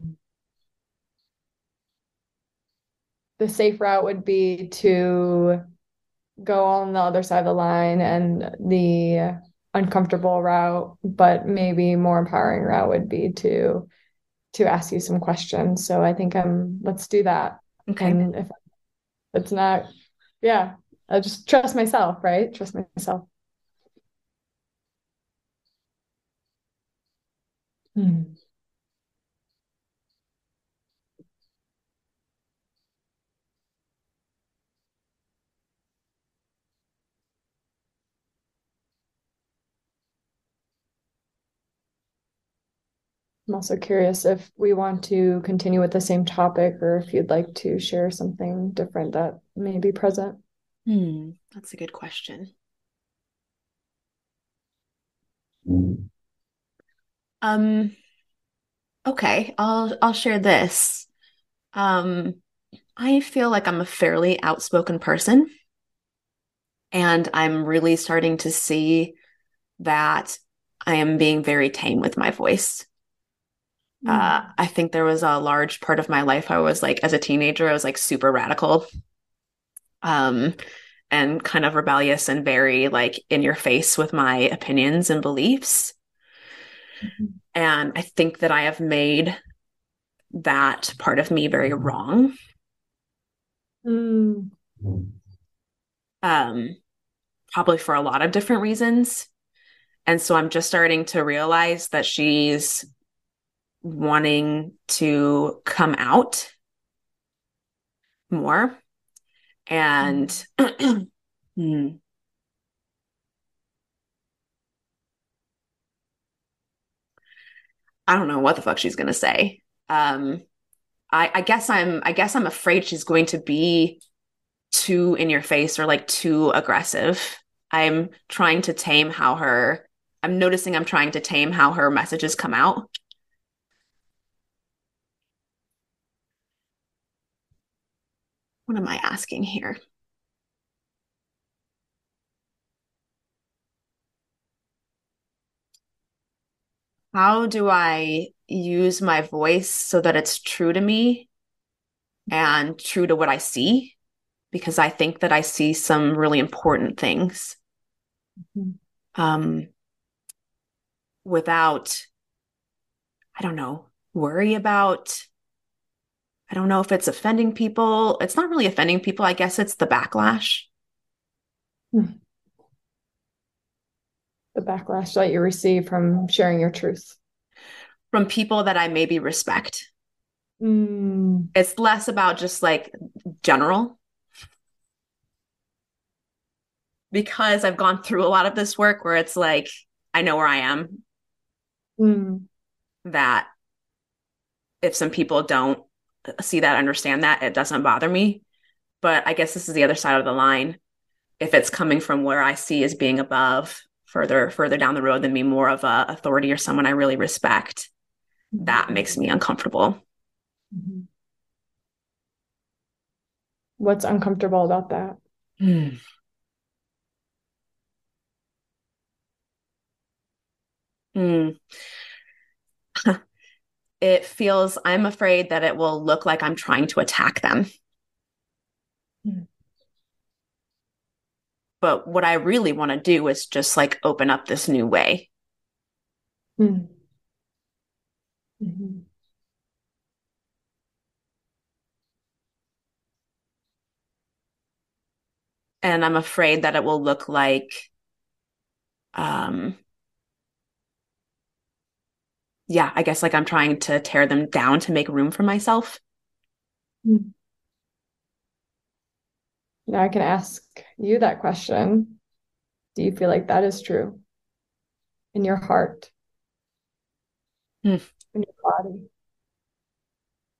The safe route would be to go on the other side of the line and the uncomfortable route, but maybe more empowering route would be to to ask you some questions. So I think I'm let's do that. Okay. And if it's not, yeah, I just trust myself, right? Trust myself. Hmm. I'm also curious if we want to continue with the same topic or if you'd like to share something different that may be present. Hmm, that's a good question. Um, okay, I'll I'll share this. Um, I feel like I'm a fairly outspoken person, and I'm really starting to see that I am being very tame with my voice. Uh, I think there was a large part of my life I was like, as a teenager, I was like super radical, um, and kind of rebellious and very like in your face with my opinions and beliefs. And I think that I have made that part of me very wrong. Mm. Um, probably for a lot of different reasons. And so I'm just starting to realize that she's wanting to come out more. And hmm. I don't know what the fuck she's gonna say. Um, I, I guess I'm I guess I'm afraid she's going to be too in your face or like too aggressive. I'm trying to tame how her I'm noticing I'm trying to tame how her messages come out. What am I asking here? How do I use my voice so that it's true to me and true to what I see? Because I think that I see some really important things. Mm-hmm. Um, without, I don't know, worry about I don't know if it's offending people. It's not really offending people. I guess it's the backlash. Hmm. The backlash that you receive from sharing your truth. From people that I maybe respect. Mm. It's less about just like general. Because I've gone through a lot of this work where it's like, I know where I am. Mm. That if some people don't see that, understand that, it doesn't bother me. But I guess this is the other side of the line. If it's coming from where I see as being above, further further down the road than me, more of a authority or someone I really respect, mm-hmm. that makes me uncomfortable. Mm-hmm. What's uncomfortable about that? Mm. Mm. it feels I'm afraid that it will look like I'm trying to attack them. Mm. But what I really want to do is just like open up this new way. Mm. Mm-hmm. And I'm afraid that it will look like um yeah, I guess like I'm trying to tear them down to make room for myself. Hmm. Now I can ask you that question. Do you feel like that is true in your heart, hmm. in your body?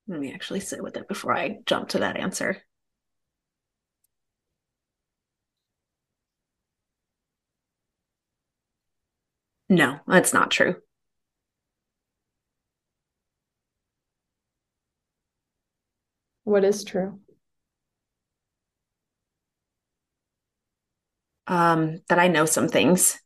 Let me actually sit with it before I jump to that answer. No, that's not true. What is true? Um, that I know some things.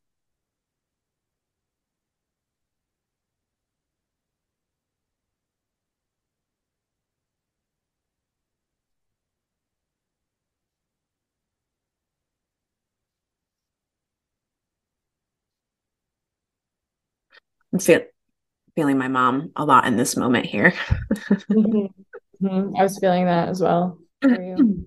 I'm feel, feeling my mom a lot in this moment here. mm-hmm. Mm-hmm. I was feeling that as well.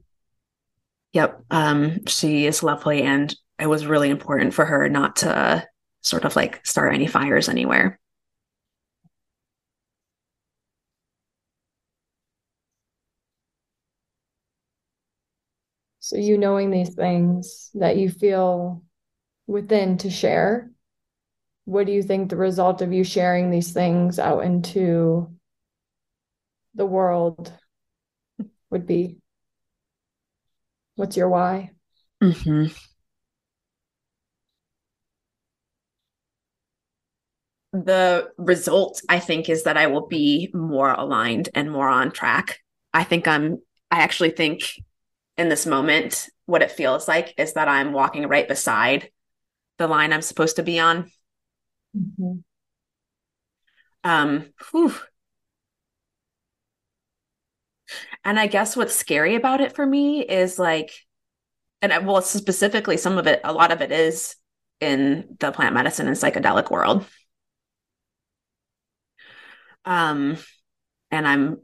Yep. Um, she is lovely, and it was really important for her not to sort of like start any fires anywhere. So, you knowing these things that you feel within to share, what do you think the result of you sharing these things out into the world would be? What's your why? Mm-hmm. The result, I think, is that I will be more aligned and more on track. I think I'm, I actually think in this moment, what it feels like is that I'm walking right beside the line I'm supposed to be on. Mm-hmm. Um, whew. And I guess what's scary about it for me is like, and well, specifically, some of it, a lot of it is in the plant medicine and psychedelic world. Um, and I'm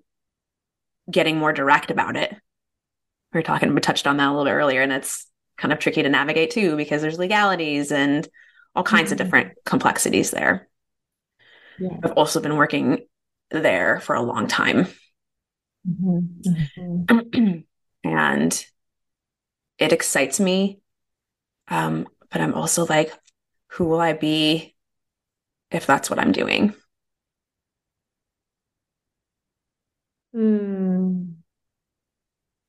getting more direct about it. We were talking, we touched on that a little bit earlier, and it's kind of tricky to navigate too because there's legalities and all kinds mm-hmm. of different complexities there. Yeah. I've also been working there for a long time. Mm-hmm. mm-hmm. and it excites me. Um, but I'm also like, who will I be if that's what I'm doing? Mm.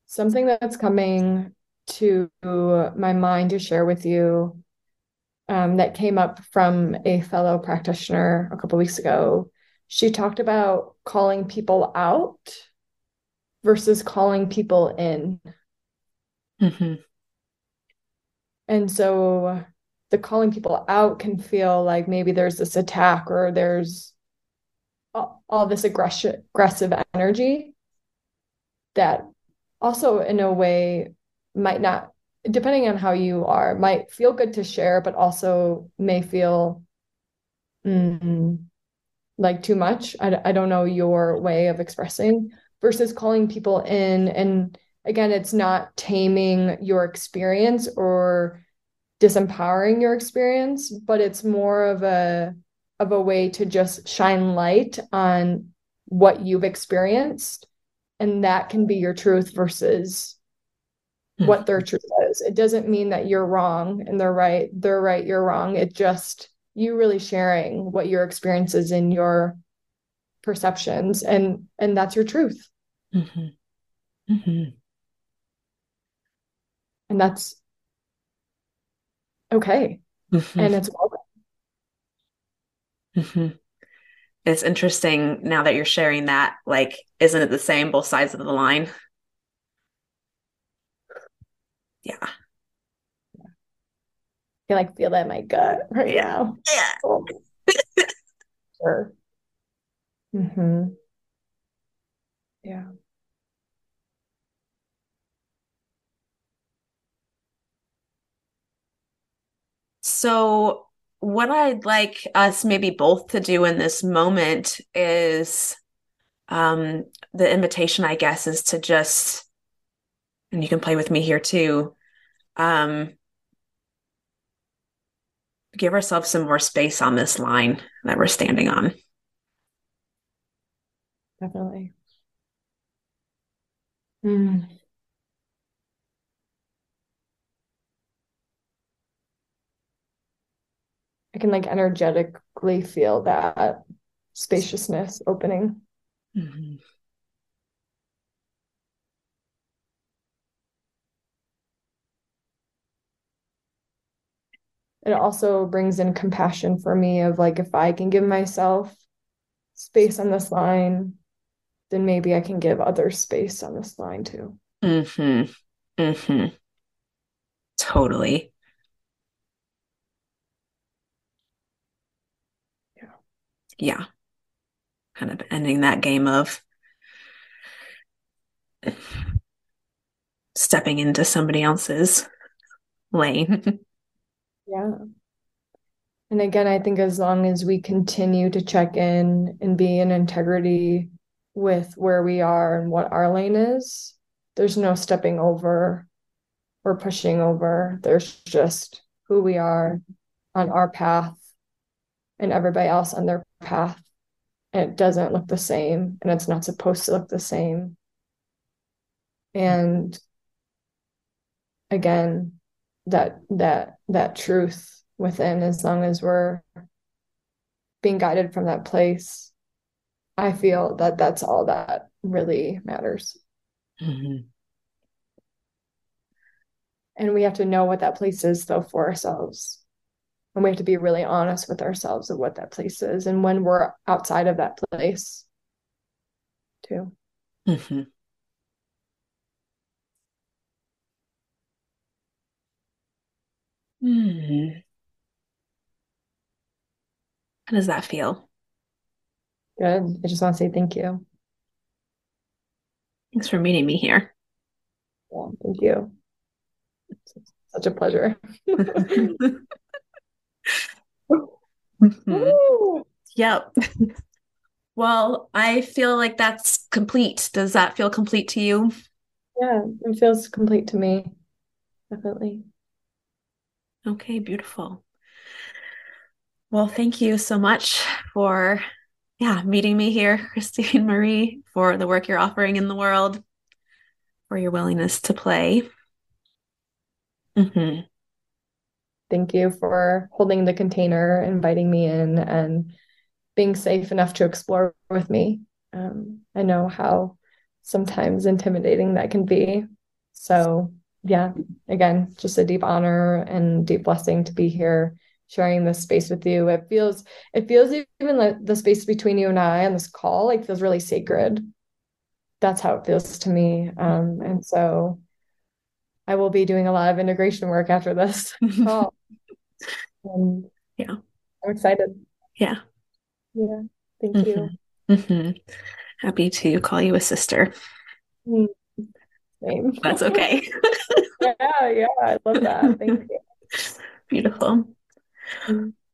Something that's coming to my mind to share with you um, that came up from a fellow practitioner a couple weeks ago. She talked about calling people out versus calling people in. Mm-hmm. And so the calling people out can feel like maybe there's this attack or there's all, all this aggression, aggressive energy that also, in a way, might not, depending on how you are, might feel good to share, but also may feel mm, like too much. I, I don't know your way of expressing versus calling people in. And again it's not taming your experience or disempowering your experience but it's more of a of a way to just shine light on what you've experienced. And that can be your truth versus hmm. what their truth is. It doesn't mean that you're wrong and they're right. They're right you're wrong. It just you really sharing what your experience is in your perceptions and and that's your truth mm-hmm. Mm-hmm. and that's okay mm-hmm. and it's welcome mm-hmm. it's interesting now that you're sharing that like isn't it the same both sides of the line yeah I can like feel that in my gut right yeah. now. Yeah. Oh. sure. Mm-hmm. Yeah. So, what I'd like us maybe both to do in this moment is um, the invitation, I guess, is to just, and you can play with me here too, um, give ourselves some more space on this line that we're standing on. Definitely. Mm. I can like energetically feel that spaciousness opening. Mm-hmm. It also brings in compassion for me of like if I can give myself space on this line then maybe I can give others space on this line too. Mm-hmm. Mm-hmm. Totally. Yeah. Yeah. Kind of ending that game of stepping into somebody else's lane. yeah. And again, I think as long as we continue to check in and be in integrity with where we are and what our lane is, there's no stepping over or pushing over. There's just who we are on our path and everybody else on their path. And it doesn't look the same and it's not supposed to look the same. And again, that that that truth within as long as we're being guided from that place i feel that that's all that really matters mm-hmm. and we have to know what that place is though for ourselves and we have to be really honest with ourselves of what that place is and when we're outside of that place too mm-hmm. Hmm. How does that feel? Good. I just want to say thank you. Thanks for meeting me here. Yeah, thank you. It's such a pleasure. mm-hmm. Yep. Well, I feel like that's complete. Does that feel complete to you? Yeah, it feels complete to me. Definitely. Okay, beautiful. Well, thank you so much for yeah, meeting me here, Christine Marie, for the work you're offering in the world, for your willingness to play. Mm-hmm. Thank you for holding the container, inviting me in, and being safe enough to explore with me. Um, I know how sometimes intimidating that can be. So yeah, again, just a deep honor and deep blessing to be here sharing this space with you. It feels it feels even like the space between you and I on this call like feels really sacred. That's how it feels to me. Um, and so I will be doing a lot of integration work after this call. and yeah, I'm excited. Yeah. Yeah. Thank mm-hmm. you. Mm-hmm. Happy to call you a sister. Mm. Same. That's okay. yeah, yeah, I love that. Thank you. Beautiful.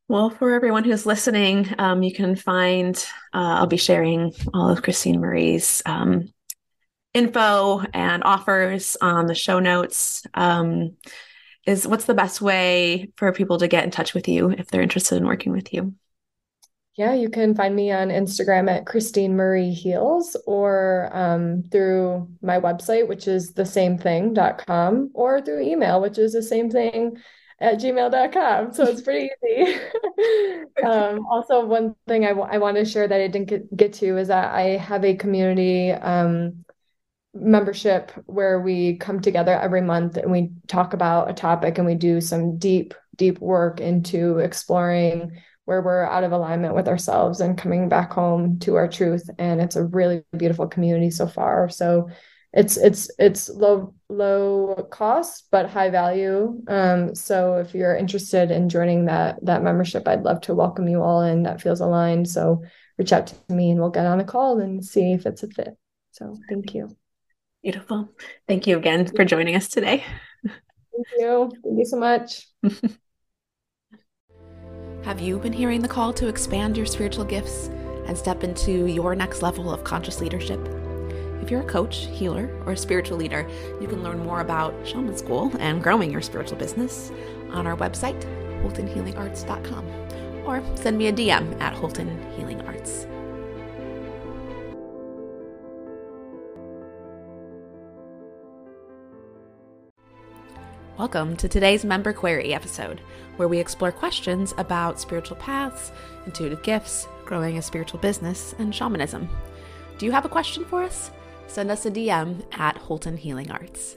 Well, for everyone who's listening, um, you can find, uh, I'll be sharing all of Christine Marie's um, info and offers on the show notes. Um, is what's the best way for people to get in touch with you if they're interested in working with you? Yeah, you can find me on Instagram at Christine Marie Heals or um, through my website, which is the same thing.com, or through email, which is the same thing at gmail.com. So it's pretty easy. um, also, one thing I, w- I want to share that I didn't get, get to is that I have a community um, membership where we come together every month and we talk about a topic and we do some deep, deep work into exploring where we're out of alignment with ourselves and coming back home to our truth. And it's a really beautiful community so far. So it's it's it's low low cost but high value. Um, so if you're interested in joining that that membership i'd love to welcome you all and that feels aligned. So reach out to me and we'll get on a call and see if it's a fit. So thank you. Beautiful. Thank you again for joining us today. Thank you. Thank you so much. Have you been hearing the call to expand your spiritual gifts and step into your next level of conscious leadership if you're a coach, healer, or a spiritual leader, you can learn more about Shaman School and growing your spiritual business on our website, holtonhealingarts.com, or send me a DM at Holton Healing Arts. Welcome to today's Member Query episode, where we explore questions about spiritual paths, intuitive gifts, growing a spiritual business, and shamanism. Do you have a question for us? Send us a DM at Holton Healing Arts.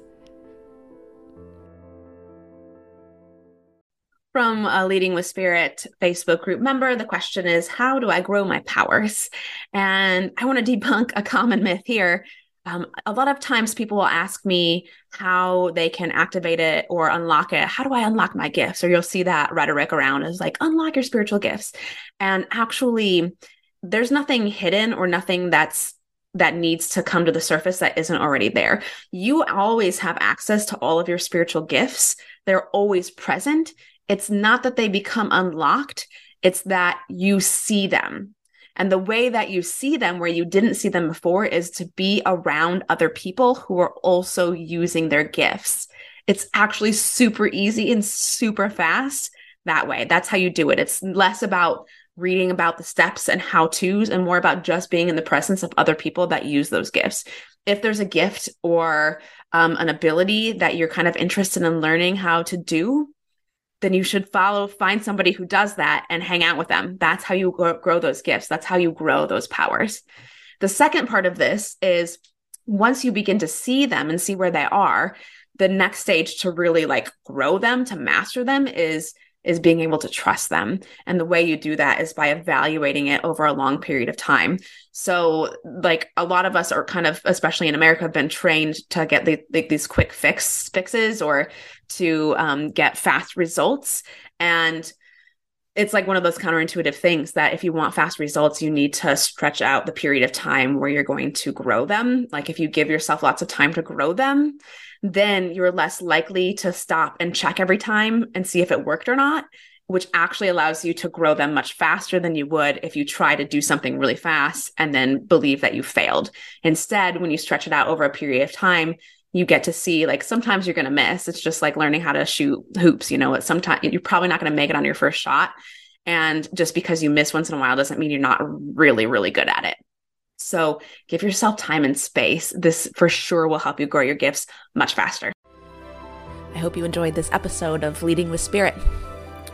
from a Leading with Spirit Facebook group member. The question is, How do I grow my powers? And I want to debunk a common myth here. Um, a lot of times people will ask me how they can activate it or unlock it. How do I unlock my gifts? Or you'll see that rhetoric around is like, unlock your spiritual gifts. And actually, there's nothing hidden or nothing that's that needs to come to the surface that isn't already there. You always have access to all of your spiritual gifts. They're always present. It's not that they become unlocked, it's that you see them. And the way that you see them where you didn't see them before is to be around other people who are also using their gifts. It's actually super easy and super fast that way. That's how you do it. It's less about reading about the steps and how to's and more about just being in the presence of other people that use those gifts. If there's a gift or um, an ability that you're kind of interested in learning how to do, then you should follow, find somebody who does that and hang out with them. That's how you grow, grow those gifts. That's how you grow those powers. The second part of this is once you begin to see them and see where they are, the next stage to really like grow them, to master them is is being able to trust them. And the way you do that is by evaluating it over a long period of time. So, like a lot of us are kind of, especially in America, have been trained to get the, the, these quick fix fixes or to um, get fast results. And it's like one of those counterintuitive things that if you want fast results, you need to stretch out the period of time where you're going to grow them. Like if you give yourself lots of time to grow them, then you're less likely to stop and check every time and see if it worked or not, which actually allows you to grow them much faster than you would if you try to do something really fast and then believe that you failed. Instead, when you stretch it out over a period of time, you get to see like sometimes you're going to miss. It's just like learning how to shoot hoops, you know, sometimes you're probably not going to make it on your first shot. And just because you miss once in a while doesn't mean you're not really, really good at it. So give yourself time and space. This for sure will help you grow your gifts much faster. I hope you enjoyed this episode of Leading with Spirit.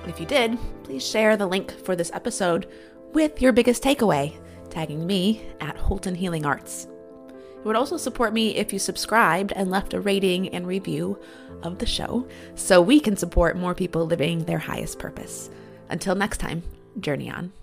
If you did, please share the link for this episode with your biggest takeaway, tagging me at Holton Healing Arts. It would also support me if you subscribed and left a rating and review of the show so we can support more people living their highest purpose. Until next time, journey on.